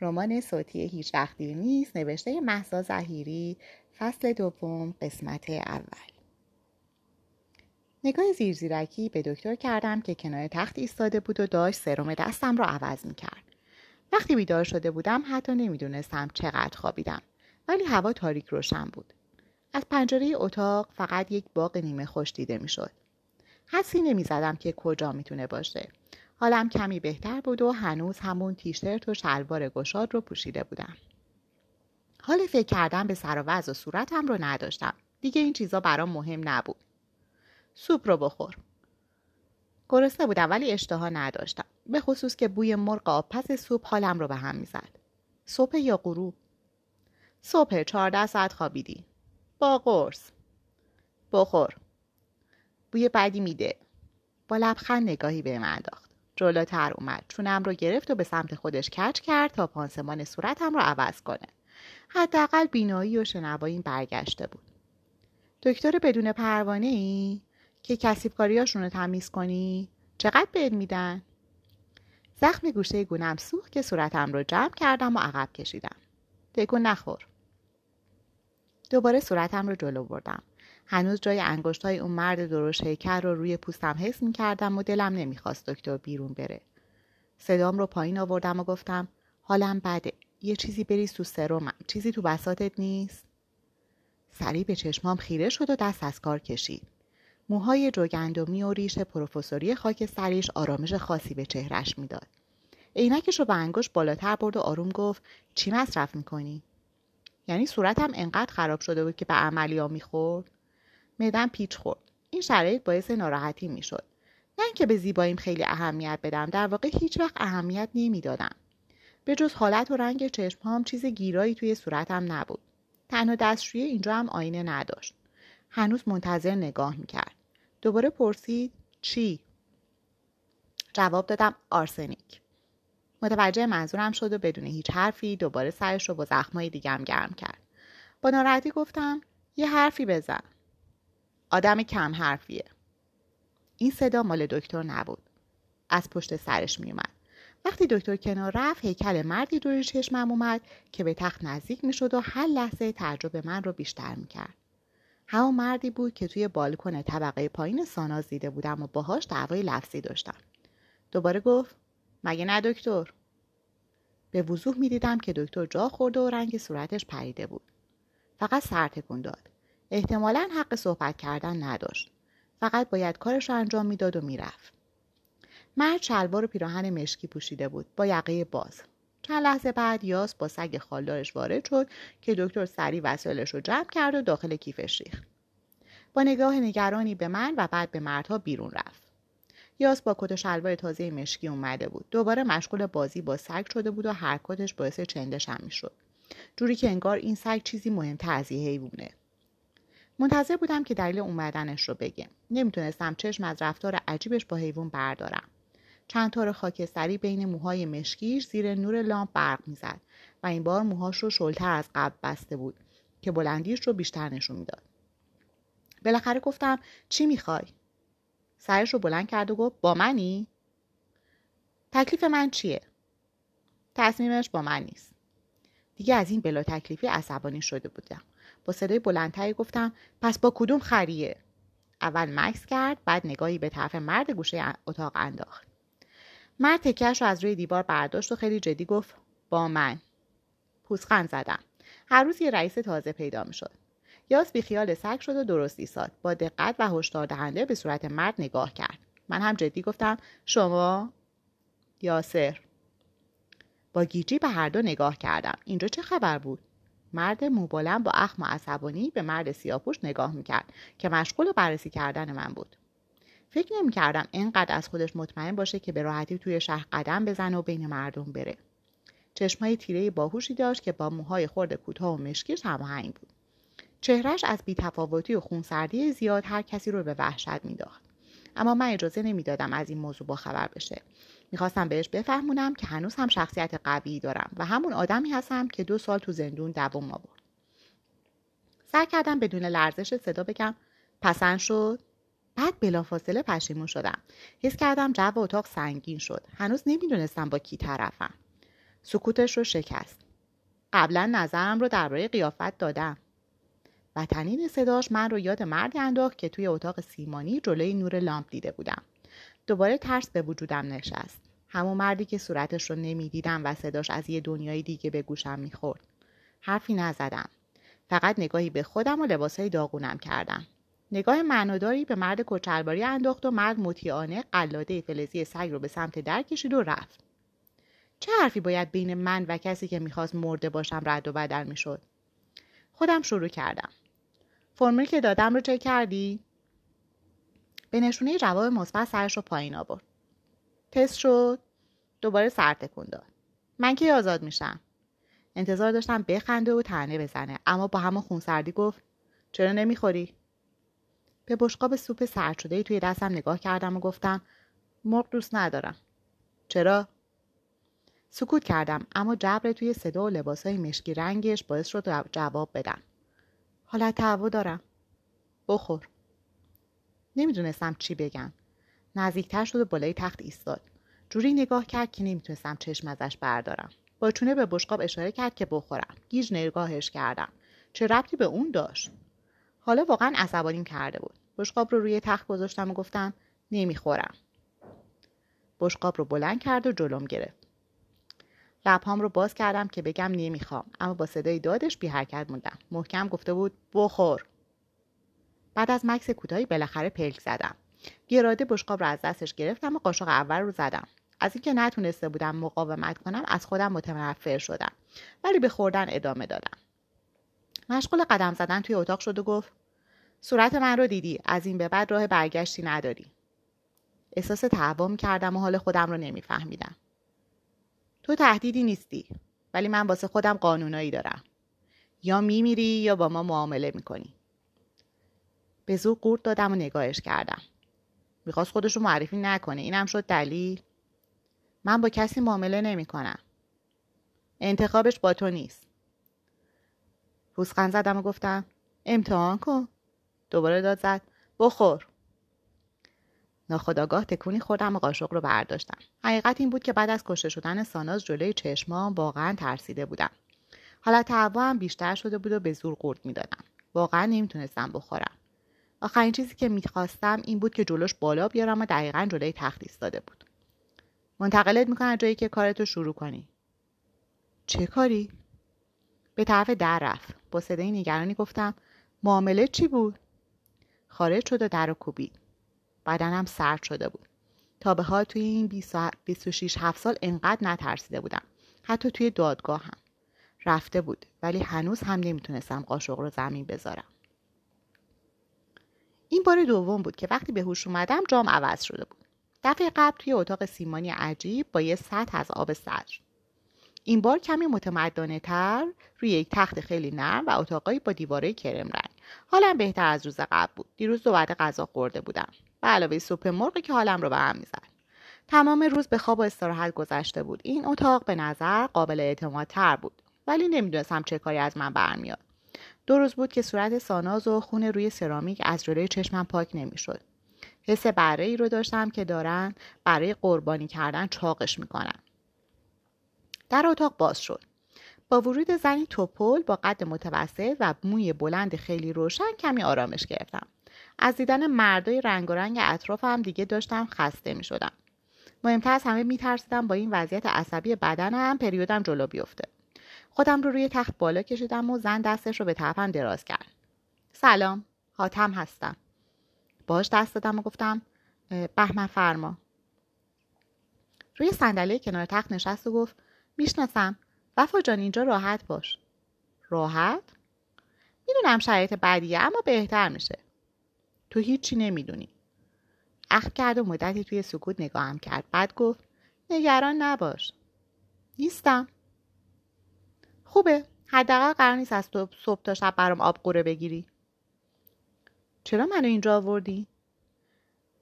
رمان صوتی هیچ وقتی نیست نوشته محسا زهیری فصل دوم قسمت اول نگاه زیرزیرکی به دکتر کردم که کنار تخت ایستاده بود و داشت سرم دستم را عوض می کرد. وقتی بیدار شده بودم حتی نمی‌دونستم چقدر خوابیدم ولی هوا تاریک روشن بود. از پنجره اتاق فقط یک باغ نیمه خوش دیده می‌شد. حسی نمی‌زدم که کجا می‌تونه باشه. حالم کمی بهتر بود و هنوز همون تیشرت و شلوار گشاد رو پوشیده بودم. حال فکر کردن به سر و و صورتم رو نداشتم. دیگه این چیزا برام مهم نبود. سوپ رو بخور. گرسنه بودم ولی اشتها نداشتم. به خصوص که بوی مرغ آبپز سوپ حالم رو به هم می‌زد. صبح یا غروب؟ صبح چهارده ساعت خوابیدی. با قرص. بخور. بوی بدی میده. با لبخند نگاهی به من انداخت. جلوتر اومد. چونم رو گرفت و به سمت خودش کچ کرد تا پانسمان صورتم رو عوض کنه. حداقل بینایی و شنواییم برگشته بود. دکتر بدون پروانه ای؟ که کسیب کاریاشون رو تمیز کنی؟ چقدر بهت میدن؟ زخم گوشه گونم سوخت که صورتم رو جمع کردم و عقب کشیدم. تکون نخور. دوباره صورتم رو جلو بردم. هنوز جای انگشت های اون مرد درشت هیکل رو روی پوستم حس می کردم و دلم نمی‌خواست دکتر بیرون بره. صدام رو پایین آوردم و گفتم حالم بده. یه چیزی بریز تو سرمم. چیزی تو بساتت نیست؟ سریع به چشمام خیره شد و دست از کار کشید. موهای جوگندمی و ریش پروفسوری خاک سریش آرامش خاصی به چهرش می‌داد. عینکش رو به انگشت بالاتر برد و آروم گفت چی مصرف می‌کنی؟ یعنی صورتم انقدر خراب شده بود که به عملیا می‌خورد؟ معدم پیچ خورد. این شرایط باعث ناراحتی می‌شد. نه اینکه به زیباییم خیلی اهمیت بدم در واقع هیچ وقت اهمیت نمی‌دادم. به جز حالت و رنگ چشمهام چیز گیرایی توی صورتم نبود. تنها دستشویی اینجا هم آینه نداشت. هنوز منتظر نگاه می‌کرد. دوباره پرسید چی؟ جواب دادم آرسنیک. متوجه منظورم شد و بدون هیچ حرفی دوباره سرش رو با زخمای دیگم گرم کرد. با ناراحتی گفتم یه حرفی بزن. آدم کم حرفیه. این صدا مال دکتر نبود. از پشت سرش میومد وقتی دکتر کنار رفت هیکل مردی روی چشمم اومد که به تخت نزدیک می‌شد و هر لحظه تعجب من رو بیشتر می‌کرد. همون مردی بود که توی بالکن طبقه پایین ساناز دیده بودم و باهاش دعوای لفظی داشتم. دوباره گفت مگه نه دکتر؟ به وضوح می‌دیدم که دکتر جا خورده و رنگ صورتش پریده بود. فقط سر تکون داد. احتمالا حق صحبت کردن نداشت. فقط باید کارش رو انجام می‌داد و می‌رفت. مرد شلوار و پیراهن مشکی پوشیده بود با یقه باز. چند لحظه بعد یاس با سگ خالدارش وارد شد که دکتر سری وسایلش رو جمع کرد و داخل کیفش ریخت. با نگاه نگرانی به من و بعد به مردها بیرون رفت. یاس با کت و شلوار تازه مشکی اومده بود. دوباره مشغول بازی با سگ شده بود و حرکاتش باعث چندش هم می‌شد. جوری که انگار این سگ چیزی مهمتر از یه حیوونه منتظر بودم که دلیل اومدنش رو بگم. نمی‌تونستم چشم از رفتار عجیبش با حیوان بردارم. چند تار خاکستری بین موهای مشکیش زیر نور لامپ برق می‌زد و این بار موهاش رو شلتر از قبل بسته بود که بلندیش رو بیشتر نشون می‌داد. بالاخره گفتم چی می‌خوای؟ سرش رو بلند کرد و گفت با منی؟ تکلیف من چیه؟ تصمیمش با من نیست. دیگه از این بلا تکلیفی عصبانی شده بودم. با صدای بلندتری گفتم پس با کدوم خریه؟ اول مکس کرد بعد نگاهی به طرف مرد گوشه اتاق انداخت. مرد تکیهش رو از روی دیوار برداشت و خیلی جدی گفت با من. پوزخند زدم. هر روز یه رئیس تازه پیدا می شد یاس خیال سگ شد و درست ایستاد. با دقت و هشدار دهنده به صورت مرد نگاه کرد. من هم جدی گفتم شما؟ یاسر. با گیجی به هر دو نگاه کردم. اینجا چه خبر بود؟ مرد موبالم با اخم و عصبانی به مرد سیاپوش نگاه می‌کرد که مشغول بررسی کردن من بود. فکر نمی‌کردم اینقدر از خودش مطمئن باشه که به راحتی توی شهر قدم بزنه و بین مردم بره. چشمای تیره باهوشی داشت که با موهای خرد کوتاه و مشکیش هماهنگ بود. چهرش از بیتفاوتی و خونسردی زیاد هر کسی رو به وحشت میداخت. اما من اجازه نمی‌دادم از این موضوع با خبر بشه. می‌خواستم بهش بفهمونم که هنوز هم شخصیت قوی دارم و همون آدمی هستم که دو سال تو زندون دوام آورد. سعی کردم بدون لرزش صدا بگم پسند شد؟ بعد بلافاصله پشیمون شدم. حس کردم جو اتاق سنگین شد. هنوز نمی‌دونستم با کی طرفم. سکوتش رو شکست. قبلا نظرم رو درباره قیافت دادم. و تنین صداش من رو یاد مردی انداخت که توی اتاق سیمانی جلوی نور لامپ دیده بودم. دوباره ترس به وجودم نشست. همون مردی که صورتش رو نمی‌دیدم و صداش از یه دنیای دیگه به گوشم می‌خورد. حرفی نزدم. فقط نگاهی به خودم و لباسهای داغونم کردم. نگاه معناداری به مرد کچلباری انداخت و مرد مطیعانه قلاده فلزی سگ رو به سمت در کشید و رفت. چه حرفی باید بین من و کسی که می‌خواست مرده باشم رد و بدل می‌شد؟ خودم شروع کردم. فرمولی که دادم رو چک کردی؟ به نشونه جواب مثبت سرش رو پایین آورد. تست شد. دوباره سر تکون داد. من کی آزاد میشم. انتظار داشتم بخنده و تنه بزنه. اما با همون خونسردی گفت چرا نمی‌خوری؟ به بشقاب سوپ سرد شده توی دستم نگاه کردم و گفتم مرغ دوست ندارم. چرا؟ سکوت کردم اما جبر توی صدا و لباسای مشکی رنگش باعث شد جواب بدم. حالت هوا دارم. بخور. نمی‌دونستم چی بگم. نزدیکتر شد و بالای تخت ایستاد. جوری نگاه کرد که نمی‌تونستم چشم ازش بردارم. با چونه به بشقاب اشاره کرد که بخورم. گیج نگاهش کردم. چه ربطی به اون داشت؟ حالا واقعا عصبانیم کرده بود. بشقاب رو روی تخت گذاشتم و گفتم نمی‌خورم. بشقاب رو بلند کرد و جلوم گرفت. لبهام رو باز کردم که بگم نمی‌خوام اما با صدای دادش بی حرکت موندم. محکم گفته بود بخور. بعد از مکس کوتاهی بالاخره پلک زدم. گراده بشقاب رو از دستش گرفتم و قاشق اول رو زدم. از اینکه نتونسته بودم مقاومت کنم از خودم متنفر شدم. ولی به خوردن ادامه دادم. مشغول قدم زدن توی اتاق شد و گفت صورت من رو دیدی از این به بعد راه برگشتی نداری. احساس تعوام کردم و حال خودم رو نمیفهمیدم. تو تهدیدی نیستی ولی من واسه خودم قانونایی دارم. یا میمیری یا با ما معامله می‌کنی. به زور قورت دادم و نگاهش کردم. می‌خواست خودش رو معرفی نکنه. اینم شد دلیل. من با کسی معامله نمی‌کنم. انتخابش با تو نیست. پوسخند زدم و گفتم امتحان کن. دوباره داد زد بخور. ناخداگاه تکونی خوردم و قاشق رو برداشتم. حقیقت این بود که بعد از کشته شدن ساناز جلوی چشمام واقعا ترسیده بودم. حالت هوا هم بیشتر شده بود و به زور قورت می‌دادم. واقعا نمی‌تونستم بخورم. آخرین چیزی که می‌خواستم این بود که جلوش بالا بیارم و دقیقا جلوی تخت ایستاده بود. منتقلت می‌کنن جایی که کارتو شروع کنی. چه کاری؟ به طرف در رفت. با صدای نگرانی گفتم معامله چی بود؟ خارج شد و در و کوبید. بدنم سرد شده بود. تا به حال توی این 26 7 سال انقدر نترسیده بودم. حتی توی دادگاه هم رفته بود ولی هنوز هم نمی‌تونستم قاشق رو زمین بذارم. این بار دوم بود که وقتی به هوش اومدم جام عوض شده بود. دفعه قبل توی اتاق سیمانی عجیب با یه سطح از آب صدر این بار کمی متمدانه تر روی یک تخت خیلی نرم و اتاقایی با دیواره کرم رنگ. حالم بهتر از روز قبل بود. دیروز دو بعد غذا خورده بودم. به علاوه سوپ مرغی که حالم رو به هم می‌زد. تمام روز به خواب و استراحت گذشته بود. این اتاق به نظر قابل اعتماد تر بود. ولی نمی‌دونستم چه کاری از من برمیاد. دو روز بود که صورت ساناز و خون روی سرامیک از جلوی چشمم پاک نمی‌شد حس بره ای رو داشتم که دارن برای قربانی کردن چاقش می‌کنن در اتاق باز شد با ورود زنی توپل با قد متوسط و موی بلند خیلی روشن کمی آرامش گرفتم از دیدن مردای رنگ و رنگ اطرافم دیگه داشتم خسته می شدم. مهمتر از همه میترسیدم با این وضعیت عصبی بدنم پریودم جلو بیفته. خودم رو روی تخت بالا کشیدم و زن دستش رو به طرفم دراز کرد. سلام، حاتم هستم. باش دست دادم و گفتم بهمن فرما. روی صندلی کنار تخت نشست و گفت می‌شناسم وفا جان اینجا راحت باش. راحت؟ می‌دونم شرایط بدیه اما بهتر میشه. تو هیچی نمی‌دونی اخ کرد و مدتی توی سکوت نگاهم کرد بعد گفت نگران نباش نیستم خوبه. حداقل قرار نیست از تو صبح تا شب برام آب قوره بگیری. چرا منو اینجا آوردی؟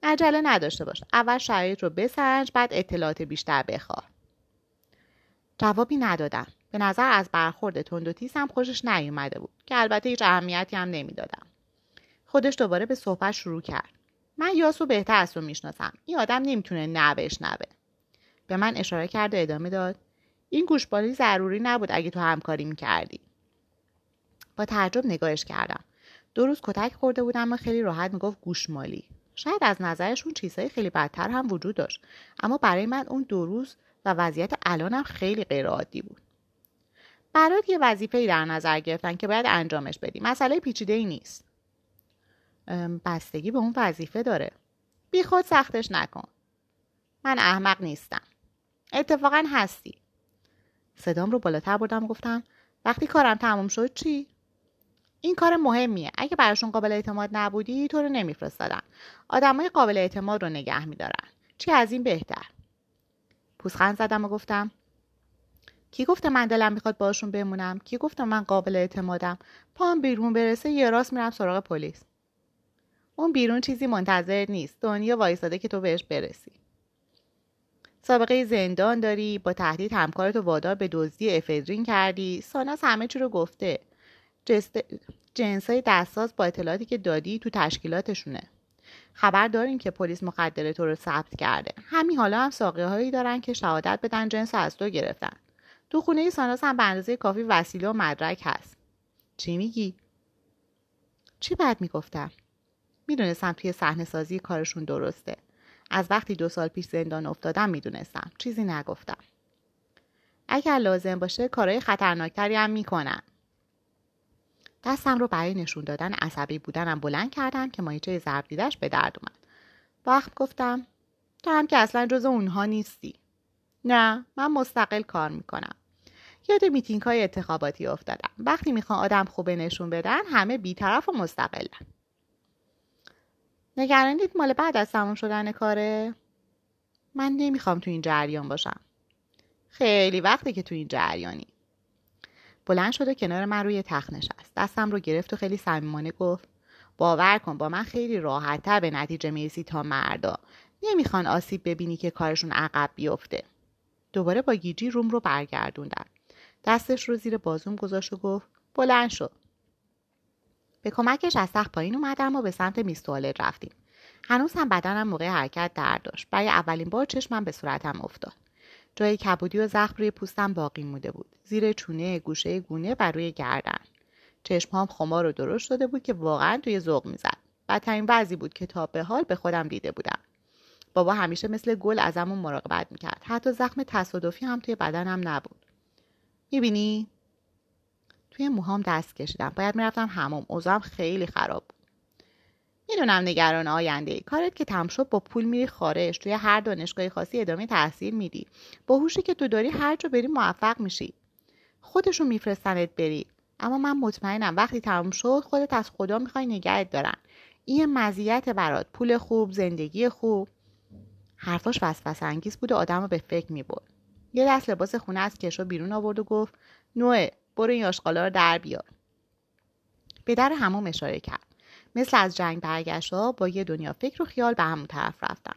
عجله نداشته باش. اول شرایط رو بسنج بعد اطلاعات بیشتر بخواه. جوابی ندادم. به نظر از برخورد تند و هم خوشش نیومده بود که البته هیچ اهمیتی هم نمی‌دادم. خودش دوباره به صحبت شروع کرد. من یاسو بهتر از تو می‌شناسم. این آدم نمی‌تونه نه نبه به من اشاره کرد و ادامه داد. این گوشمالی ضروری نبود اگه تو همکاری می‌کردی. با تعجب نگاهش کردم. دو روز کتک خورده بودم و خیلی راحت می‌گفت گوشمالی شاید از نظرشون چیزهای خیلی بدتر هم وجود داشت. اما برای من اون دو روز و وضعیت الانم خیلی غیرعادی بود. برات یه وظیفه ای در نظر گرفتن که باید انجامش بدی. مسئله پیچیده ای نیست بستگی به اون وظیفه داره. بی خود سختش نکن. من احمق نیستم. اتفاقا هستی. صدام رو بالاتر بردم و گفتم وقتی کارم تموم شد چی؟ این کار مهمیه. اگه براشون قابل اعتماد نبودی تو رو نمیفرستادن. آدمای قابل اعتماد رو نگه میدارن. چی از این بهتر؟ پوسخند زدم و گفتم کی گفته من دلم می‌خواد باشون بمونم؟ کی گفته من قابل اعتمادم؟ پام بیرون برسه یه راست میرم سراغ پلیس. اون بیرون چیزی منتظر نیست. دنیا وایساده که تو بهش برسی. سابقه زندان داری با تهدید همکارتو وادار به دزدی افدرین کردی. ساناس همه چی رو گفته. جست... جنسای دستاز با اطلاعاتی که دادی تو تشکیلاتشونه. خبر داریم که پلیس مخدر تو رو ثبت کرده. همین حالا هم ساقه هایی دارن که شهادت بدن جنس از تو گرفتن. تو خونه ساناس هم به اندازه کافی وسیله و مدرک هست. چی میگی؟ چی بعد می‌گفتم؟ می‌دونستم توی صحنه سازی کارشون درسته. از وقتی دو سال پیش زندان افتادم می‌دونستم. چیزی نگفتم. اگر لازم باشه کارهای خطرناکتری هم می‌کنم. دستم رو برای نشون دادن عصبی بودنم بلند کردم که مایچه ضرب دیدش به درد اومد. وقت گفتم تو هم که اصلا جز اونها نیستی. نه من مستقل کار می‌کنم. یاد میتینگ های انتخاباتی افتادم. وقتی می‌خوان آدم خوبه نشون بدن همه بیطرف و مستقلن. نگرانید مال بعد از تموم شدن کاره؟ من نمی‌خوام تو این جریان باشم. خیلی وقتی که تو این جریانی. بلند شد و کنار من روی تخت نشست. دستم رو گرفت و خیلی صمیمانه گفت باور کن با من خیلی راحتتر به نتیجه می‌رسی تا مردا. نمی‌خوان آسیب ببینی که کارشون عقب بیفته. دوباره با گیجی روم رو برگردوندم دستش رو زیر بازوم گذاشت و گفت بلند شد به کمکش از تخت پایین اومدم و به سمت میز توالت رفتیم. هنوز هم بدنم موقع حرکت درد داشت برای اولین بار چشمم به صورتم افتاد. جای کبودی و زخم روی پوستم باقی مونده بود. زیر چونه گوشه گونه و روی گردن. چشمهام خمار و درشت شده بود که واقعا توی ذوق می‌زد. بدترین وضعی بود که تا به حال به خودم دیده بودم. بابا همیشه مثل گل ازمون مراقبت می‌کرد. حتی زخم تصادفی هم توی بدنم نبود. می‌بینی؟ توی موهام دست کشیدم. باید می‌رفتم هموم اوضاعم خیلی خراب بود. می‌دونم نگران آینده ای. کارت که تم شد با پول میری خارج. توی هر دانشگاه خاصی ادامه تحصیل میدی. با هوشی که تو داری هر جا بری موفق میشی. خودشون میفرستنت بری. اما من مطمئنم وقتی تموم شد خودت از خدا می‌خوای نگهت دارن. این مزیت برات. پول خوب زندگی خوب. حرفاش وسوسه انگیز بود و آدم رو به فکر می‌برد. یه دست لباس خونه از کشو بیرون آورد و گفت نوه برو این آشغالا رو در بیار. به در همون اشاره کرد. مثل از جنگ برگشتا با یه دنیا فکر و خیال به همون طرف رفتم.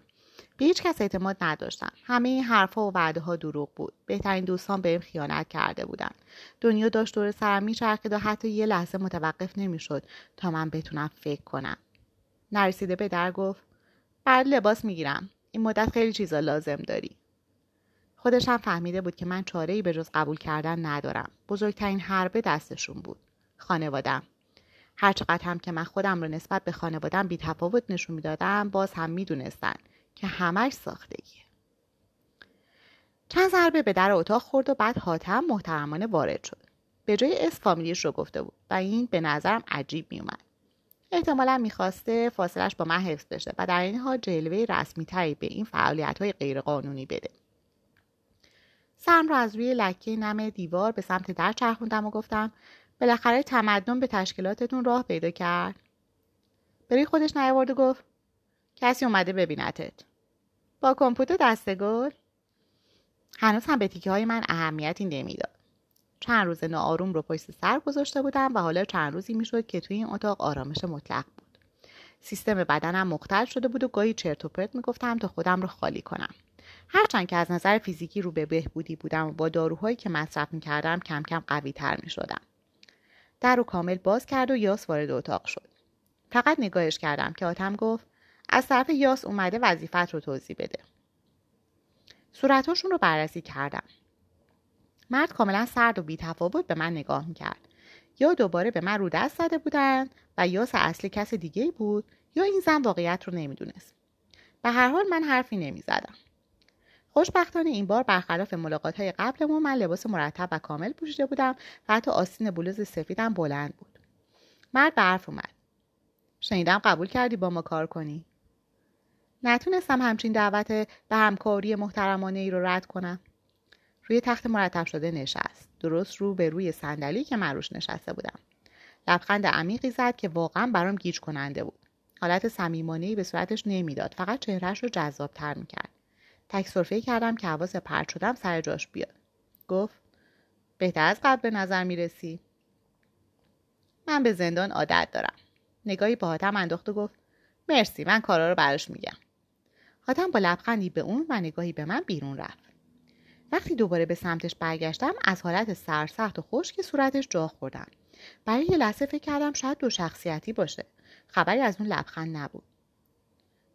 به هیچ کس اعتماد نداشتم. همه این و وعده ها دروغ بود. بهترین دوستان بهم خیانت کرده بودن. دنیا داشت دور سرم میچرخید و حتی یه لحظه متوقف نمی‌شد تا من بتونم فکر کنم. نرسیده به در گفت بعد لباس می‌گیرم. این مدت خیلی چیزا لازم داری. خودش هم فهمیده بود که من چاره ای به جز قبول کردن ندارم. بزرگترین حربه دستشون بود. خانوادم هرچقدر هم که من خودم رو نسبت به خانوادم بی تفاوت نشون می‌دادم باز هم می‌دونستن که همش ساختگیه چند ضربه به در اتاق خورد و بعد حاتم محترمانه وارد شد. به جای اس فامیلیش رو گفته بود و این به نظرم عجیب میومد احتمالا می‌خواسته فاصلش با من حفظ بشه و در این حال جلوه رسمی تری به این فعالیت های غیرقانونی بده. سرم رو از روی لکه نم دیوار به سمت در چرخوندم و گفتم بالاخره تمدن به تشکیلاتتون راه پیدا کرد. بری خودش نیاورد و گفت کسی اومده ببینتت. با کمپوت دستگل هنوز هم به تیکه های من اهمیتی نمی‌داد. چند روز ناآروم رو پشت سر گذاشته بودم و حالا چند روزی می‌شد که توی این اتاق آرامش مطلق بود. سیستم بدنم مختل شده بود و گاهی چرت و پرت می‌گفتم تا خودم رو خالی کنم. هرچند که از نظر فیزیکی رو به بهبودی بودم و با داروهایی که مصرف می‌کردم کم کم قوی تر می شدم. در رو کامل باز کرد و یاس وارد اتاق شد. فقط نگاهش کردم که آتم گفت از طرف یاس اومده وظیفت رو توضیح بده. صورتاشون رو بررسی کردم. مرد کاملا سرد و بیتفاوت به من نگاه می‌کرد یا دوباره به من رو دست زده بودند و یاس اصلی کس دیگه بود یا این زن واقعیت رو نمی‌دونست به هر حال من حرفی نمی‌زدم خوشبختانه این بار برخلاف ملاقات های قبلمون من لباس مرتب و کامل پوشیده بودم و حتی آستین بلوز سفیدم بلند بود. مرد به حرف اومد. شنیدم قبول کردی با ما کار کنی. نتونستم همچین دعوت به همکاری محترمانه ای رو رد کنم. روی تخت مرتب شده نشست. درست رو به روی صندلی که من روش نشسته بودم. لبخند عمیقی زد که واقعا برام گیج کننده بود. حالت صمیمانهای به صورتش نمی‌داد. فقط چهرهش رو جذابتر می‌کرد. تک صرفه کردم که حواس پرت شدم سر جاش بیاد. گفت بهتر از قبل به نظر می‌رسی. من به زندان عادت دارم. نگاهی با حاتم انداخت و گفت مرسی من کارا رو براش میگم. حاتم با لبخندی به اون و نگاهی به من بیرون رفت. وقتی دوباره به سمتش برگشتم از حالت سرسخت و خشک صورتش جا خوردم. برای یه لحظه فکر کردم شاید دو شخصیتی باشه. خبری از اون لبخند نبود.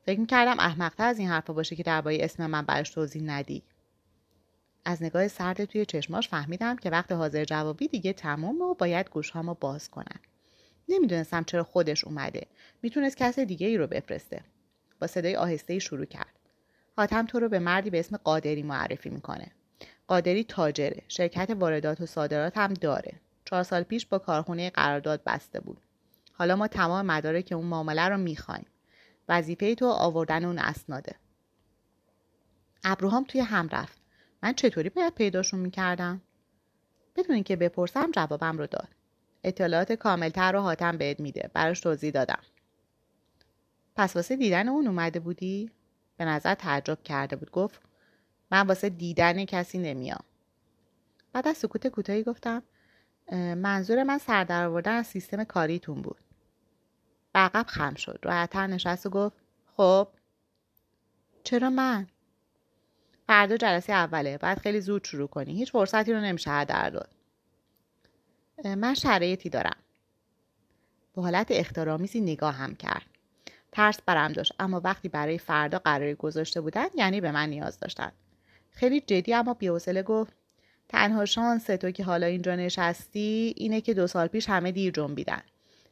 فکر می‌کردم احمقتر از این حرفا باشه که درباره اسم من براش توضیح ندی. از نگاه سرد توی چشماش فهمیدم که وقت حاضر جوابی دیگه تموم و باید گوشهامو باز کنم. نمی‌دونستم چرا خودش اومده. می‌تونست کس دیگه ای رو بفرسته. با صدای آهسته ای شروع کرد. حاتم تو رو به مردی به اسم قادری معرفی می‌کنه. قادری تاجره. شرکت واردات و صادرات هم داره. چهار سال پیش با کارخونه قرارداد بسته بود. حالا ما تمام مدارک اون معامله رو می‌خوایم. وظیفه تو آوردن اون اسناده. ابروهام توی هم رفت. من چطوری باید پیداشون می‌کردم؟ بدون اینکه بپرسم جوابم رو داد. اطلاعات کاملتر رو حاتم بهت میده. براش توضیح دادم. پس واسه دیدن اون اومده بودی؟ به نظر تعجب کرده بود. گفت من واسه دیدن کسی نمیام. بعد از سکوت کوتاهی گفتم منظور من سردر آوردن از سیستم کاریتون بود. به عقب خم شد. راحتتر نشست و گفت خب چرا من؟ فردا جلسه اوله باید خیلی زود شروع کنی. هیچ فرصتی رو نمیشه هدر داد. من شرایطی دارم. با حالت اخترامیزی نگاه هم کرد. ترس برم داشت اما وقتی برای فردا قراری گذاشته بودن یعنی به من نیاز داشتن. خیلی جدی اما بی‌حوصله گفت تنها شانس تو که حالا اینجا نشستی اینه که دو سال پیش همه دیر جنبیدن.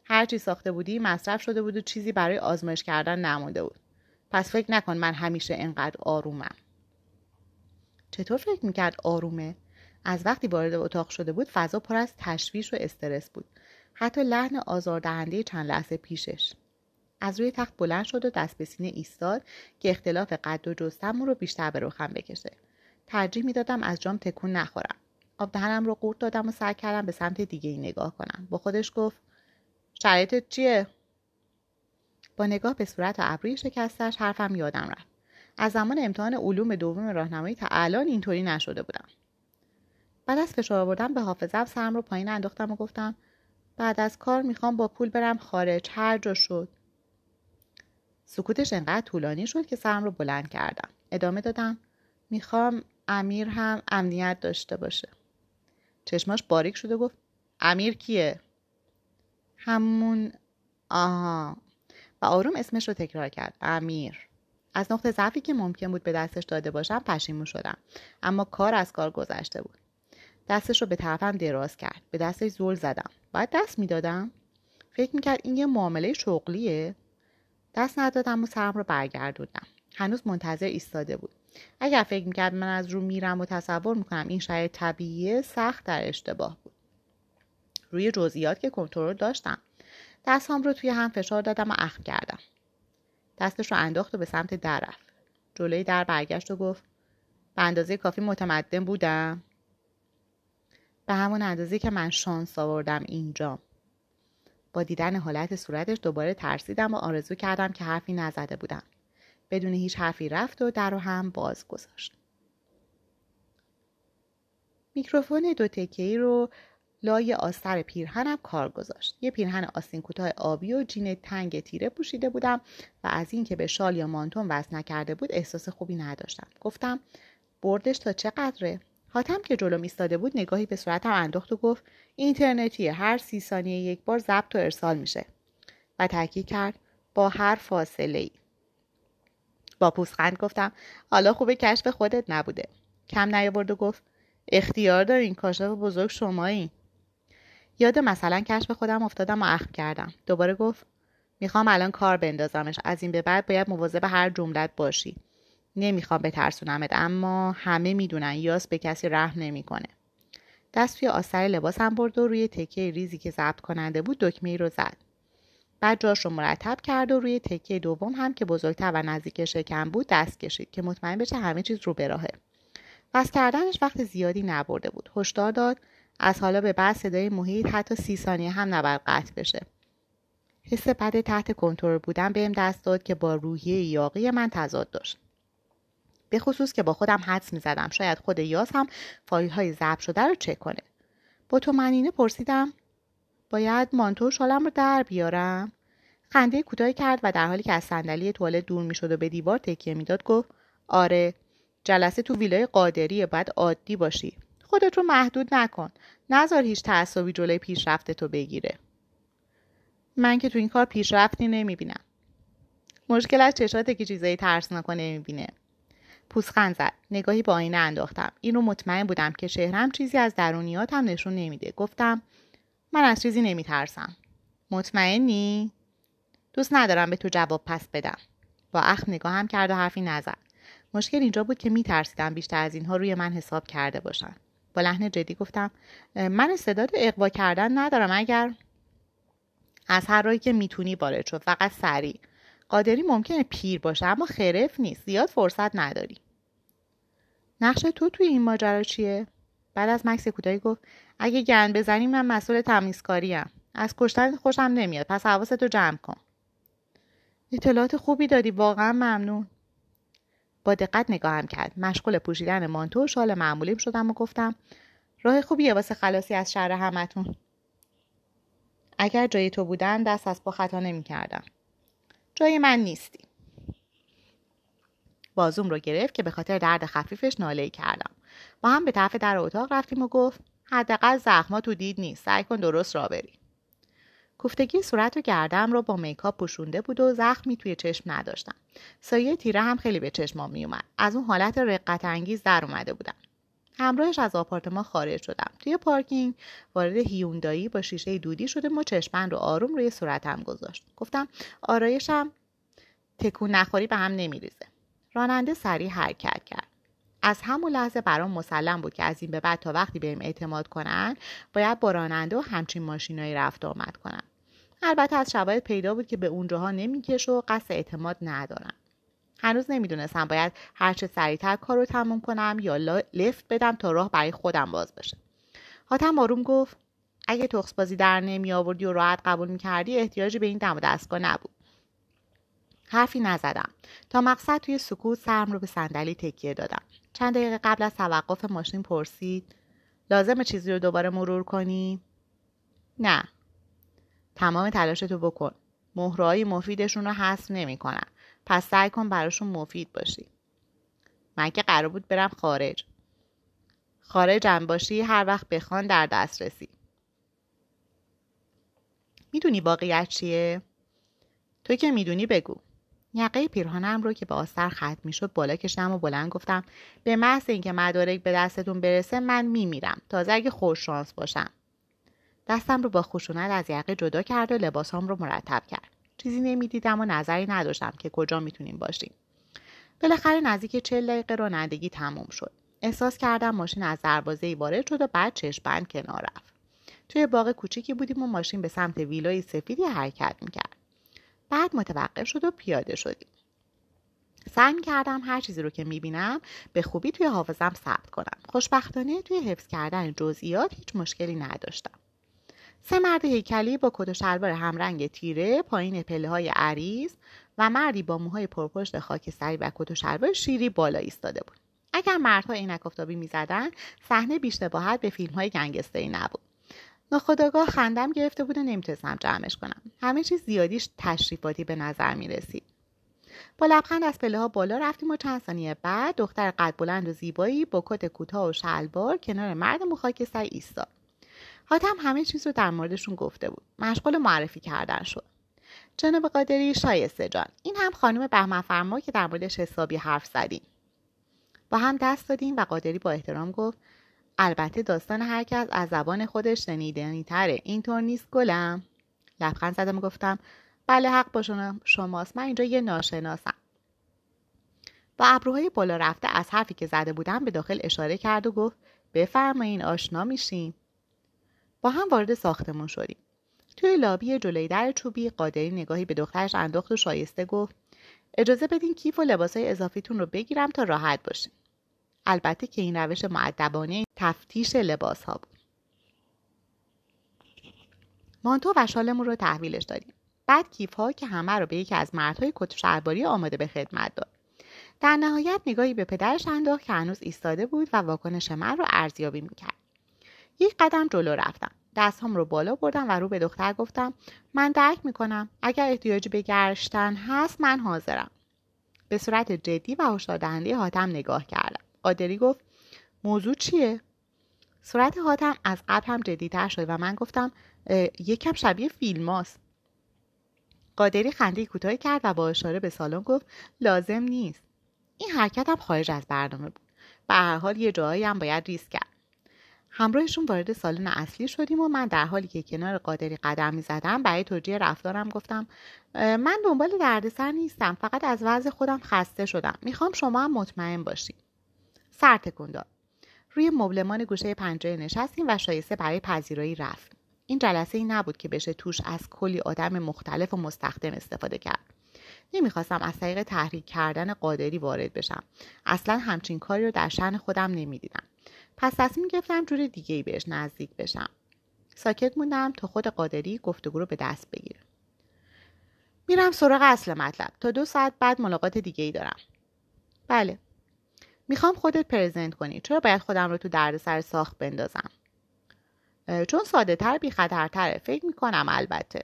هرچی ساخته بودی مصرف شده بود و چیزی برای آزمایش کردن نمونده بود. پس فکر نکن من همیشه انقدر آرومم. چطور فکر می‌کرد آرومه؟ از وقتی وارد اتاق شده بود فضا پر از تشویش و استرس بود. حتی لحن آزاردهنده چند لحظه پیشش. از روی تخت بلند شد و دست به سینه ایستاد که اختلاف قد و جستم رو بیشتر به رخم بکشه. ترجیح می‌دادم از جام تکون نخورم. آب دهنم رو قورت دادم و سعی کردم به سمت دیگه ای نگاه کنم. با خودش گفت شرایطت چیه؟ با نگاه به صورت و ابروی شکستش حرفم یادم رفت. از زمان امتحان علوم دوم راهنمایی تا الان اینطوری نشده بودم. بعد از فشار آوردن به حافظم سرم رو پایین انداختم و گفتم بعد از کار می‌خوام با پول برم خارج. هر جا شد. سکوتش انقدر طولانی شد که سرم رو بلند کردم. ادامه دادم می‌خوام امیر هم امنیت داشته باشه. چشماش باریک شده گفت امیر کیه؟ همون آها. و آروم اسمش رو تکرار کرد. امیر. از نقطه ضعفی که ممکن بود به دستش داده باشم پشیمون شدم. اما کار از کار گذشته بود. دستش رو به طرفم دراز کرد. به دستش زل زدم. باید دست می‌دادم؟ فکر می‌کرد این یه معامله شغلیه؟ دست ندادم و سرم رو برگردوندم. هنوز منتظر ایستاده بود. اگر فکر می‌کرد من از رو میرم و تصور می‌کنم این شاید طبیعیه سخت در اشتباه بود. روی جزئیات که کنترل داشتم. دستام رو توی هم فشار دادم و اخم کردم. دستش رو انداخت و به سمت در رفت. جلوی در برگشت و گفت به اندازه کافی متمدن بودم. به همون اندازه که من شانس آوردم اینجا. با دیدن حالت صورتش دوباره ترسیدم و آرزو کردم که حرفی نزده بودم. بدون هیچ حرفی رفت و در رو هم باز گذاشت. میکروفون دو تکهی رو لای آستر پیرهنم کار گذاشت. یه پیرهن آستین کوتاه آبی و جین تنگ تیره پوشیده بودم و از اینکه به شال یا مانتون وزن نکرده بود احساس خوبی نداشتم. گفتم بردش تا چقدره؟ حاتم که جلوم ایستاده بود نگاهی به صورتم انداخت و گفت اینترنتیه هر سی ثانیه یک بار ضبط و ارسال میشه. و تاکید کرد با هر فاصله ای با پوسخند گفتم حالا خوبه کشف خودت نبوده. کم نیاورد و گفت اختیار دارین کاشف بزرگ شمایی. یاد مثلا کشف خودم افتادم و اخم کردم. دوباره گفت می‌خوام الان کار بندازمش. از این به بعد باید مواظب هر جملت باشی. نمی‌خوام بترسونمت اما همه می‌دونن یاس به کسی رحم نمی‌کنه. دست توی آستر لباسم برد و روی تکه ریزی که ضبط کننده بود دکمه ای رو زد. بعد جاش رو مرتب کرد و روی تکه دوم هم که بزرگتر و نزدیک شکم بود دست کشید که مطمئن بشه همه چیز رو به راهه. بس کردنش وقت زیادی نبرده بود. هشدار داد از حالا به بعد صدای محیط حتی سی ثانیه هم نباید قطع بشه. حس بد تحت کنترل بودن بهم دست داد که با روحیه یاقی من تضاد داشت. به خصوص که با خودم حدس می زدم شاید خود یاس هم فایل های ضبط شده رو چک کنه. با تو منینه پرسیدم باید مانتو شالم رو در بیارم؟ خنده کوتاهی کرد و در حالی که از صندلی توالت دور می‌شد و به دیوار تکیه می‌داد گفت آره جلسه تو ویلای قادریه باید عادی باشی. خودت رو محدود نکن. نذار هیچ تعصبی جلوی پیشرفت تو بگیره. من که تو این کار پیشرفتی نمی‌بینم. مشکل از چشاته که چیزایی ترسناک نمی‌بینه پوسخند زد. نگاهی با آینه انداختم. این رو مطمئن بودم که شهرم چیزی از درونیاتم نشون نمیده. گفتم من از چیزی نمیترسم. مطمئنی؟ دوست ندارم به تو جواب پس بدم. با اخم نگاهم کرد و حرفی نزد. مشکل اینجا بود که میترسیدم بیشتر از اینها روی من حساب کرده باشن. با لحن جدی گفتم من استعداد اقوا کردن ندارم اگر از هر راهی که می‌تونی وارد شد فقط سریع. قادری ممکنه پیر باشه اما خرف نیست زیاد فرصت نداری. نقش تو توی این ماجرا چیه؟ بعد از مکس کوتاهی گفت اگه گند بزنی من مسئول تمیزکاریم از کشتن خوشم نمیاد پس حواستو جمع کن. اطلاعات خوبی دادی واقعا ممنون. با دقت نگاهم کرد مشغول پوشیدن مانتو و شال معمولیم شدم و گفتم راه خوبیه واسه خلاصی از شر همتون اگر جای تو بودن دست از پا خطا نمی کردم. جای من نیستی. بازوم رو گرفت که به خاطر درد خفیفش ناله کردم. با هم به طرف در اتاق رفتیم و گفت حداقل زخما تو دید نیست. سعی کن درست را بری. کوفتگی صورت و گردم رو با میکاپ پوشونده بود و زخمی توی چشم نداشتم. سایه تیره هم خیلی به چشمام میومد. از اون حالت رقت انگیز در اومده بودم. همراهش از آپارتمان خارج شدم توی پارکینگ وارد هیوندایی با شیشه دودی شده و چشمن رو آروم روی صورتم گذاشت گفتم آرایشم تکون نخوری به هم نمیریزه راننده سریع حرکت کرد از همون لحظه برام مسلم بود که از این به بعد تا وقتی بهم اعتماد کنن باید با راننده و همچین ماشینایی رفت آمد کنم البته از شواهد پیدا بود که به اونجاها نمیکش و قصد اعتماد ندارم. هنوز نمی‌دونستم باید هرچه سریعتر کار رو تموم کنم یا لفت بدم تا راه برای خودم باز بشه. حاتم آروم گفت اگه تخص بازی در نمی آوردی و راحت قبول می‌کردی احتیاجی به این دم و دستگاه نبود. حرفی نزدم. تا مقصد توی سکوت سرم رو به صندلی تکیه دادم. چند دقیقه قبل از توقف ماشین پرسید لازم چیزی رو دوباره مرور کنی؟ نه. تمام تلاشتو بکن. مهرهای مفیدشون رو حذف نمی‌کنن. پس سعی کن براشون مفید باشی. من که قرار بود برم خارج. خارجم باشی هر وقت بخوان در دسترسی. می‌دونی واقعیت چیه؟ تو که می‌دونی بگو. یقه پیرهانم رو که به آستر ختم می‌شد بالا کشتم و بلند گفتم به محض اینکه مدارک به دستتون برسه من میمیرم. تازه اگه خوش شانس باشم. دستم رو با خشونت از یقه جدا کرد و لباسام رو مرتب کرد. چیزی نمی‌دیدم و نظری نداشتم که کجا می‌تونیم باشیم. بالاخره نزدیک چل دقیقه رانندگی تموم شد. احساس کردم ماشین از دروازه وارد شد و بعد چشمبند کنار رفت. توی باغ کوچیکی بودیم و ماشین به سمت ویلای سفیدی حرکت می‌کرد. بعد متوقف شد و پیاده شدیم. سعی کردم هر چیزی رو که می‌بینم به خوبی توی حافظم ثبت کنم. خوشبختانه توی حفظ کردن جزئیات هیچ مشکلی نداشتم. سه مرد هیکلی با کت و شلوار همرنگ تیره پایین پله های عریض و مردی با موهای پرپشت خاکستری و کت و شلوار شیری بالا ایستاده بود. اگر مردها عینک آفتابی می‌زدند صحنه بیشتباهت به فیلم های گنگستری نبود. ناخداگاه خندم گرفته بود و نمی‌تونستم جمعش کنم. همه چیز زیادیش تشریفاتی به نظر می رسید. با لبخند از پله ها بالا رفتیم و چند ثانیه بعد دختر قد بلند و زیبایی با کت کوتاه و شلوار کنار مرد مخاکستری ایستاد. حاتم همه چیز رو در موردشون گفته بود. مشغول معرفی کردن شد. جناب قادری شایسته جان این هم خانم بهمن فرما که در موردش حسابی حرف زدیم. با هم دست دادیم و قادری با احترام گفت البته داستان هر کس از زبان خودش شنیدنی تره اینطور نیست گلم. لبخند زدم گفتم بله حق با شماست. من اینجا یه ناشناسم. با ابروهای بالا رفته از حرفی که زده بودم به داخل اشاره کرد و گفت بفرمایین آشنا میشیم با هم وارد ساختمون شدیم. توی لابی جلوی در چوبی قادری نگاهی به دخترش انداخت و شایسته گفت اجازه بدین کیف و لباسهای اضافیتون رو بگیرم تا راحت باشیم البته که این روش معدبانه تفتیش لباس ها بود. مانتو و شالمون رو تحویلش دادیم. بعد کیف ها که همه رو به یکی از مردهای کت شهرباری آماده به خدمت داد. در نهایت نگاهی به پدرش انداخت که هنوز ایستاده بود و واکنش من رو ارزیابی می‌کرد. یک قدم جلو رفتم. دستهام رو بالا بردم و رو به دختر گفتم من درک می‌کنم. اگر احتیاجی به گشتن هست من حاضرم. به صورت جدی و هشدار دهنده حاتم نگاه کردم. قادری گفت موضوع چیه؟ صورت حاتم از قبل هم جدیتر شد و من گفتم یکم شبیه فیلم هاست. قادری خنده کوتاهی کرد و با اشاره به سالن گفت لازم نیست. این حرکت هم خارج از برنامه بود. به هر حال یه جایی هم باید ریسک کرد. همراهشون وارد سالن اصلی شدیم و من در حالی که کنار قادری قدم زدم برای توجیه رفتارم گفتم من دنبال دردسر نیستم فقط از وضع خودم خسته شدم می‌خوام شما هم مطمئن باشید سر تکون داد روی مبلمان گوشه پنجره نشستیم و شایسته برای پذیرایی رفت. این جلسه ای نبود که بشه توش از کلی آدم مختلف و مستخدم استفاده کرد. نمی‌خواستم از طریق تحریک کردن قادری وارد بشم. اصلا همچین کاری رو در شن خودم نمی‌دیدم. پس تصمیم گرفتم جور دیگه ای بهش نزدیک بشم. ساکت موندم تا خود قادری گفتگو رو به دست بگیره. میرم سراغ اصل مطلب. تا دو ساعت بعد ملاقات دیگه ای دارم. بله. می‌خوام خودت پرزنت کنی. چرا باید خودم رو تو دردسر ساخت بندازم؟ چون ساده تر بی خطرتره فکر می‌کنم البته.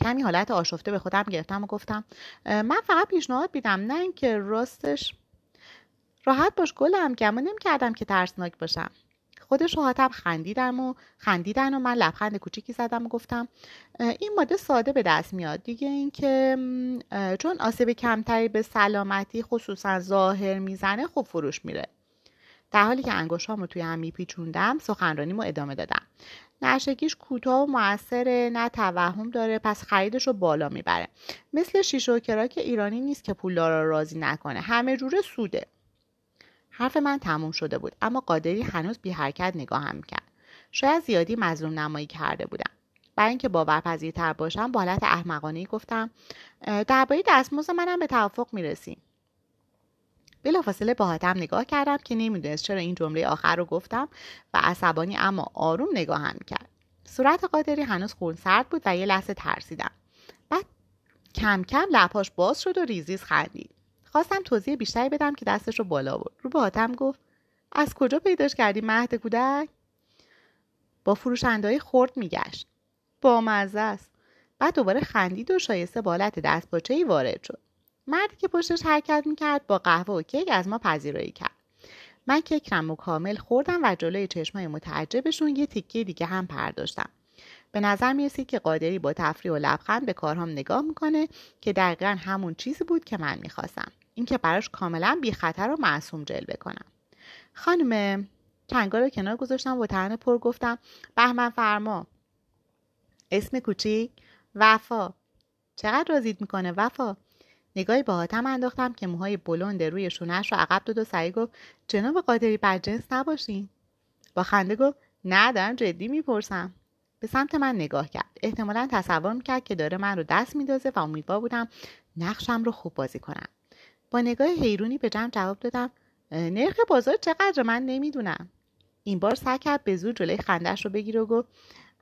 کمی حالت آشفته به خودم گرفتم و گفتم من فقط پیشنهاد میدم. نه اینکه راستش راحت باش گلم گمون کردم که ترسناک باشم. خودش راحتم خندیدم و خندیدن و من لبخند کوچیکی زدم و گفتم این ماده ساده به دست میاد. دیگه اینکه چون آسیب کمتری به سلامتی خصوصا ظاهر می‌زنه خوب فروش میره. در حالی که انگشتام رو توی هم میپیچوندم سخنرانیمو ادامه دادم. نشگیش کوتاه و موثره نه توهم داره پس خریدش رو بالا می‌بره. مثل شیشه و کراک ایرانی نیست که پولدارا راضی نکنه. همه جوره سوده. حرف من تموم شده بود اما قادری هنوز بی حرکت نگاهم کرد شاید زیادی مظلوم نمایی کرده بودم. برای اینکه باورپذیرتر باشم با حالت احمقانه گفتم درباره دستمزد منم به توافق می‌رسیم بلافاصله با نگاه کردم که نمی‌دونست چرا این جمله آخر رو گفتم و عصبانی اما آروم نگاهم کرد صورت قادری هنوز خون سرد بود و یه لحظه ترسیدم. بعد کم کم لپاش باز شد و ریزیز خندید. خواستم توضیح بیشتری بدم که دستش رو بالا برد رو به حاتم گفت از کجا پیداش کردی مهد کودک؟ با فروشندهای خورد میگشت. با مزه است بعد دوباره خندید و شایسته بالت دست ای وارد شد. مردی که پشتش حرکت می‌کرد با قهوه و کیک از ما پذیرایی کرد. من کیکرم و کامل خوردم و جلوی چشمای متعجبشون یه تیکه دیگه هم پرداشتم. به نظر می‌رسید که قادری با تفریح و لبخند به کارهام نگاه می‌کنه که دقیقا همون چیزی بود که من می‌خواستم. اینکه براش کاملا بی خطر و معصوم جلوه کنم. خانم چنگا رو کنار گذاشتم و ترن پر گفتم بهمن فرما. اسم کوچیک؟ وفا. چقدر رازید می‌کنه وفا؟ نگاهی با حاتم انداختم که موهای بلند روی شونش رو عقب داد و سعی گفت جناب قادری بدجنس نباشین با خنده گفت نه دارم جدی می‌پرسم. به سمت من نگاه کرد. احتمالا تصور می‌کرد که داره من رو دست میدازه و امیدوار بودم نقشم رو خوب بازی کنم. با نگاه حیرونی به جمع جواب دادم نرخ بازار چقدر من نمی‌دونم. این بار سعی کرد به زور جلوی خندش رو بگیره و گفت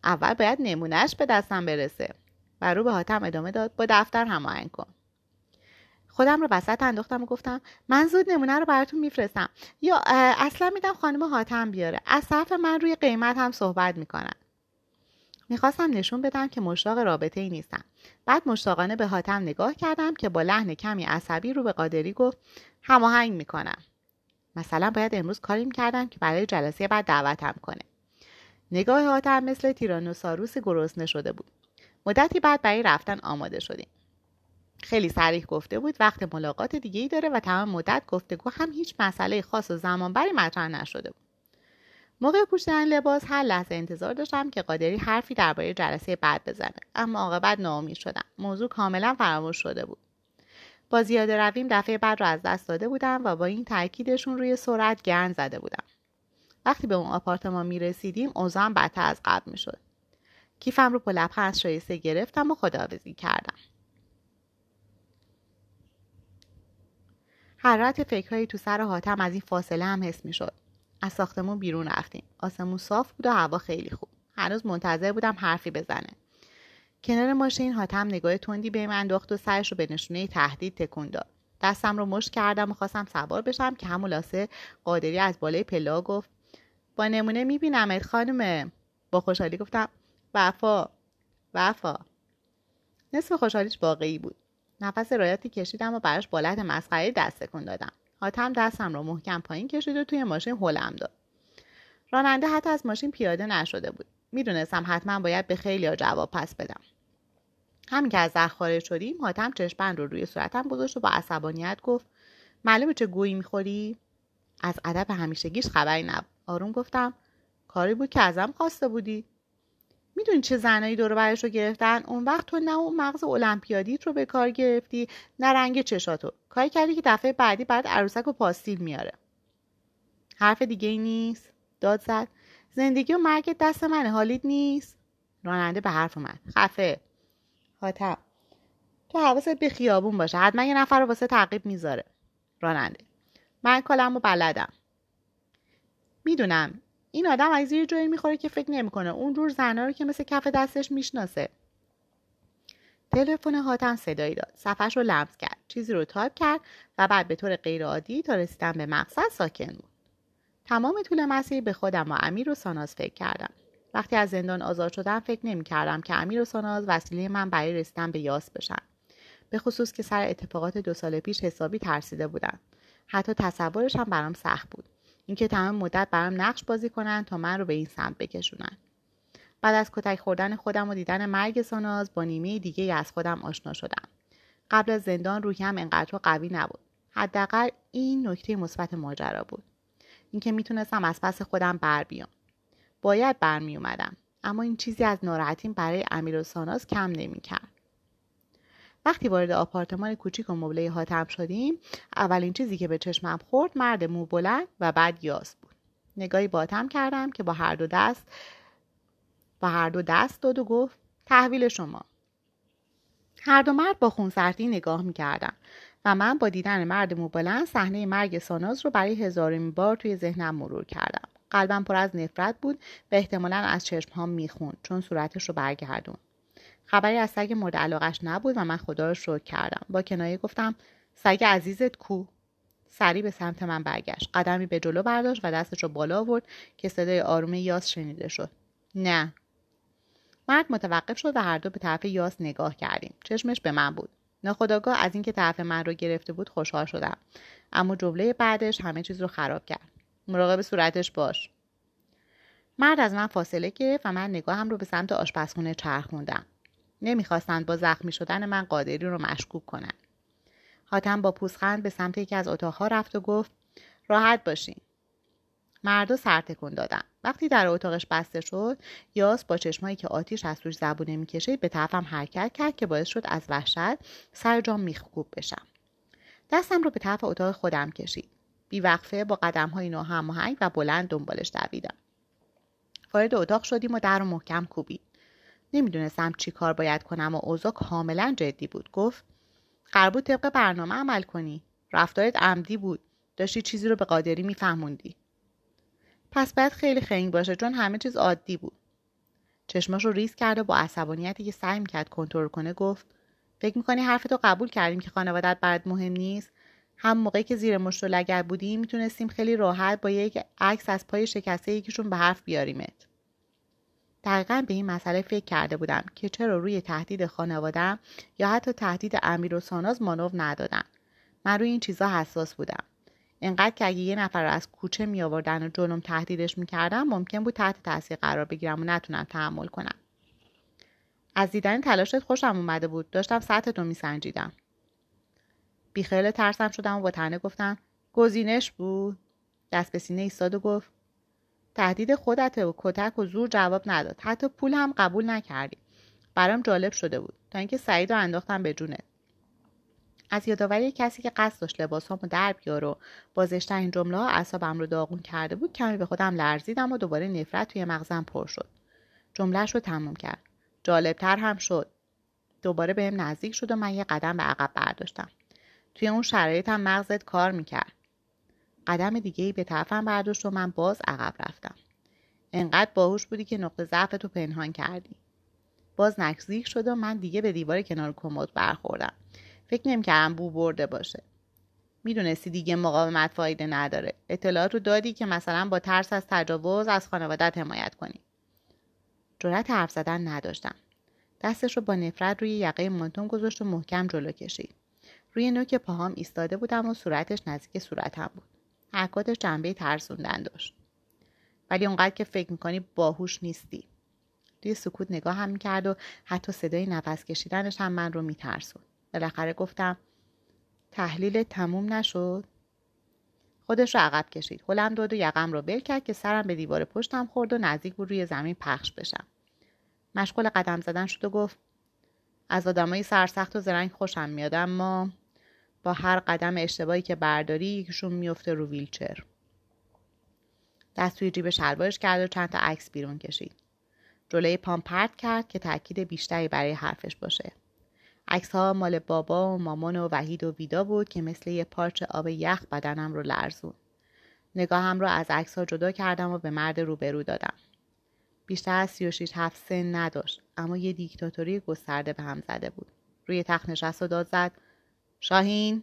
اول باید نمونهش به دستم برسه. و رو به حاتم ادامه داد با دفتر هماهنگ کن. خودم رو وسط انداختم و گفتم من زود نمونه رو براتون میفرستم. یا اصلا میدم خانم حاتم بیاره. از طرف من روی قیمت هم صحبت می‌کنن. می‌خواستم نشون بدم که مشتاق رابطه ای نیستم. بعد مشتاقانه به حاتم نگاه کردم که با لحن کمی عصبی رو به قادری گفت هماهنگ می‌کنم. مثلا باید امروز کاری می‌کردم که برای جلسه بعد دعوتم کنه. نگاه حاتم مثل تیرانوساروس گرسنه شده بود. مدتی بعد برای رفتن آماده شدیم. خیلی سریح گفته بود وقت ملاقات دیگه ای داره و تمام مدت گفتگو هم هیچ مسئله خاص و زمانبری مطرح نشده بود. موقع پوشیدن لباس هر لحظه انتظار داشتم که قادری حرفی درباره جلسه بعد بزنه اما عاقبت ناامید شدم موضوع کاملا فراموش شده بود با زیاده رویم دفعه بعد رو از دست داده بودم و با این تاکیدشون روی سرعت گرن زده بودم وقتی به اون آپارتمان می رسیدیم اوضاعم بدتر از قبل می شد. کیفم رو لبخند از شایسته گرفتم و خداحافظی کردم. حرارت فکرهایی تو سر حاتم از این فاصله هم حس می شد. از ساختمون بیرون رفتیم. آسمون صاف بود و هوا خیلی خوب. هنوز منتظر بودم حرفی بزنه. کنار ماشین حاتم نگاه تندی به من انداخت و سرش رو به نشونه تهدید تکون داد. دستم رو مشت کردم و خواستم سوار بشم که همون لاسه قادری از بالای پلا گفت با نمونه میبینمت خانم با خوشحالی گفتم وفا وفا نصف خوشحالیش واقعی بود نفس رایاتی کشیدم و براش بالت مسخره دست کن دادم حاتم دستم رو محکم پایین کشید و توی ماشین هلم داد. راننده حتی از ماشین پیاده نشده بود. می‌دونستم حتما باید به خیلی جواب پس بدم. همین که از زخ خارج شدیم حاتم چشمند رو روی صورتم گذاشت و با عصبانیت گفت معلومه چه گویی می‌خوری؟ از ادب همیشگیش خبری نبود. آروم گفتم کاری بود که ازم خواسته بودی؟ می‌دونی چه زنایی دور برش رو گرفتن؟ اون وقت تو نه اون مغز المپیادیت رو به کار گرفتی نه رنگ چشاتو. کاری کردی که دفعه بعدی بعد عروسک و پاستیل میاره. حرف دیگه ای نیست؟ داد زد. زندگی و مرگ دست منه. حالیت نیست؟ راننده به حرف اومد. خفه. حاتم. تو حواست به خیابون باشه. حتما یه نفر رو واسه تعقیب می‌ذاره. راننده. من کارم و بلدم. می‌دونم. این آدم از یه جایی می‌خوره که فکر نمی‌کنه. اون جور زنا رو که مثل کف دستش می‌شناسه. تلفن حاتم صدایی داد. صفحش رو لمس کرد. چیزی رو تایپ کرد و بعد به طور غیرعادی تا رسیدن به مقصد ساکن بود. تمام طول مسیر به خودم و امیر و ساناز فکر کردم. وقتی از زندان آزاد شدم فکر نمی کردم که امیر و ساناز وسیله من برای رسیدن به یاس بشن. به خصوص که سر اتفاقات دو سال پیش حسابی ترسیده بودن. حتی تصورش هم برام سخت بود. اینکه تمام مدت برام نقش بازی کنن تا من رو به این سمت بکشونن. بعد از کتک خوردن خودم و دیدن مرگ ساناز با نیمه دیگه از خودم آشنا شدم. قبل از زندان روحیم انقدر قوی نبود. حداقل این نکته مثبت ماجرا بود. اینکه می‌تونستم از پس خودم بر بیام. باید برمی اومدم اما این چیزی از ناراحتیم برای امیر و ساناز کم نمی‌کرد. وقتی وارد آپارتمان کوچیک و مبله حاتم شدیم اولین چیزی که به چشمم خورد مرد مو بلند و بعد یاس بود. نگاهی باتم کردم که با هر دو دست با هر دو دست داد و گفت تحویل شما. هر دو مرد با خونسردی نگاه می‌کردم و من با دیدن مرد موبلند صحنه مرگ ساناز رو برای هزارمین بار توی ذهنم مرور کردم. قلبم پر از نفرت بود و احتمالا از چشمهام می‌خوند چون صورتش رو برگردون خبری از سگ مورد علاقش نبود و من خدا رو شکر کردم. با کنایه گفتم سگ عزیزت کو؟ سری به سمت من برگشت. قدمی به جلو برداشت و دستش رو بالا آورد که صدای آروم یاس شنیده شد. نه. مرد متوقف شد و هر دو به طرف یاس نگاه کردیم. چشمش به من بود. ناخداگاه از اینکه طرف من رو گرفته بود خوشحال شدم. اما جمله بعدش همه چیز رو خراب کرد. مراقب صورتش باش. مرد از من فاصله گرفت و من نگاهم رو به سمت آشپزخونه چرخوندم. نمی‌خواستند با زخمی شدن من قادری رو مشکوک کنند. حاتم با پوزخند به سمت یکی از اتاقها رفت و گفت راحت باشین. مردا سر تکون دادن. وقتی در اتاقش بسته شد یاس با چشمایی که آتیش از توش زبونه می‌کشید به طرفم حرکت کرد که باعث شد از وحشت سر جام میخکوب بشم. دستم رو به طرف اتاق خودم کشید. بیوقفه با قدم های و بلند دنبالش دویدم. وارد اتاق شدیم و در رو محکم کوبید نمی‌دونستم چی کار باید کنم و اوضاع کاملا جدی بود. گفت قرار بود طبق برنامه عمل کنی. رفتارت عمدی بود. داشتی چیزی رو به قادری میفهموندی. پس باید خیلی خنگ باشه چون همه چیز عادی بود. چشماش رو ریز کرد و با عصبانیتی که سعی می‌کرد کنترل کنه گفت فکر می‌کنی حرفتو قبول کردیم که خانوادت برات مهم نیست؟ هم موقعی که زیر مشت و لگد بودیم می‌تونستیم خیلی راحت با یک عکس از پای شکسته یکیشون به حرف بیاریمت. دقیقا به این مسئله فکر کرده بودم که چرا روی تهدید خانوادم یا حتی تهدید امیر و ساناز مانو ندادن. من روی این چیزا حساس بودم. انقدر که اگه یه نفر رو از کوچه می آوردن و جلوم تهدیدش می‌کردم ممکن بود تحت تاثیر قرار بگیرم و نتونم تحمل کنم. از دیدن تلاشت خوشم اومده بود. داشتم سطح تو میسنجیدم. بیخیال ترسم شدم و با تنه گفتم گزینش بود؟ دست به سینه ایستاد و گفت تهدید خودت و کتک و زور جواب نداد. حتی پول هم قبول نکردی. برام جالب شده بود. تا اینکه سعید رو انداختم به جونت. از یادآوری کسی که قصد داشت لباسهامو در بیار و بازشترین جمله ها اعصابم رو داغون کرده بود کمی به خودم لرزیدم و دوباره نفرت توی مغزم پر شد. جملهش رو تموم کرد. جالبتر هم شد. دوباره بهم نزدیک شد و من یه قدم به عقب برداشتم. توی اون شرایط هم مغزت کار می‌کرد. قدم دیگه ای به طرفم برداشت و من باز عقب رفتم. انقدر باهوش بودی که نقطه ضعف تو پنهان کردی. باز نزدیک شد و من دیگه به دیوار کنار کمد برخوردم. فکر نمی‌کردم بو برده باشه. می‌دونستی دیگه مقاومت فایده نداره. اطلاعات رو دادی که مثلا با ترس از تجاوز از خانوادت حمایت کنی. جرأت حرف زدن نداشتم. دستش رو با نفرت روی یقه مانتون گذاشت و محکم جلو کشید. روی نوک پاهام ایستاده بودم و صورتش نزدیک صورتم بود. حرکاتش جنبه ترسوندن داشت. ولی اونقدر که فکر می‌کنی باهوش نیستی. توی سکوت نگاه هم می‌کرد و حتی صدای نفس کشیدنش هم من رو میترسون بالاخره گفتم تحلیل تموم نشد. خودش رو عقب کشید. هلم داد و یقم رو بل کرد که سرم به دیوار پشتم خورد و نزدیک بود روی زمین پخش بشم. مشغول قدم زدن شد و گفت از آدمای سرسخت و زرنگ خوشم میاد اما با هر قدم اشتباهی که برداری یکیشون میفته رو ویلچر. دست توی جیب شلوارش کرد و چند تا عکس بیرون کشید. جلوی پام پرت کرد که تاکید بیشتری برای حرفش باشه. عکس ها مال بابا و مامان و وحید و ویدا بود که مثل یه پارچ آب یخ بدنم رو لرزون. نگاهم رو از عکس ها جدا کردم و به مرد روبرو دادم. بیشتر از 36 هفت سن نداشت اما یه دیکتاتوری گسترده به هم زده بود. روی تخت نشست و داد زد. شاهین.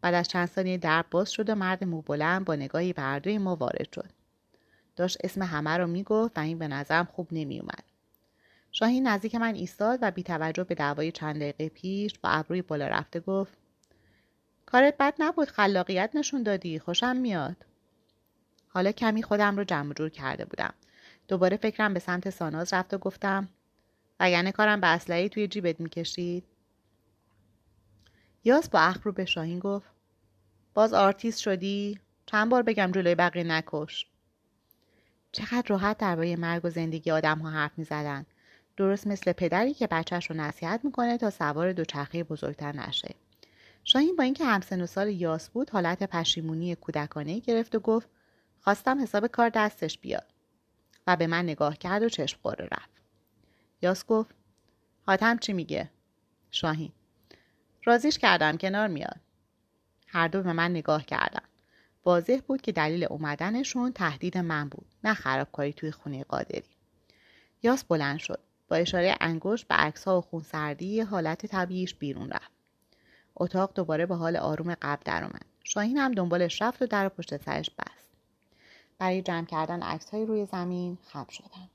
بعد از چند ثانیه در باز شد و مرد موبلند با نگاهی به ما وارد شد. داشت اسم همه رو می‌گفت و این به نظرم خوب نمیومد شاهین نزدیک من ایستاد و بی توجه به دعوای چند دقیقه پیش با ابروی بالا رفته گفت کارت بد نبود خلاقیت نشون دادی خوشم میاد. حالا کمی خودم رو جمع جور کرده بودم. دوباره فکرم به سمت ساناز رفت و گفتم وگرنه کارم به اسلحه توی جیبت می‌کشید؟ یاس با اخم رو به شاهین گفت باز آرتیست شدی؟ چند بار بگم جلوی بقیه نکش. چقدر راحت درباره مرگ و زندگی آدم ها حرف می‌زدن. درست مثل پدری که بچهش رو نصیحت می‌کنه تا سوار دوچرخه بزرگتر نشه. شاهین با اینکه همسن و سال یاس بود حالت پشیمونی کودکانه گرفت و گفت خواستم حساب کار دستش بیاد. و به من نگاه کرد و چشم قره رفت. یاس گفت حاتم چی میگه؟ شاهین. رازیش کردم کنار میاد. هر دو به من نگاه کردن. واضح بود که دلیل اومدنشون تهدید من بود نه خرابکاری توی خونه قادری. یاس بلند شد. با اشاره انگشت به عکسها و خونسردی حالت طبیعیش بیرون رفت. اتاق دوباره به حال آروم قبل درآمد شاهین هم دنبالش رفت و در پشت سرش بست. برای جمع کردن عکسهایی روی زمین خم شدم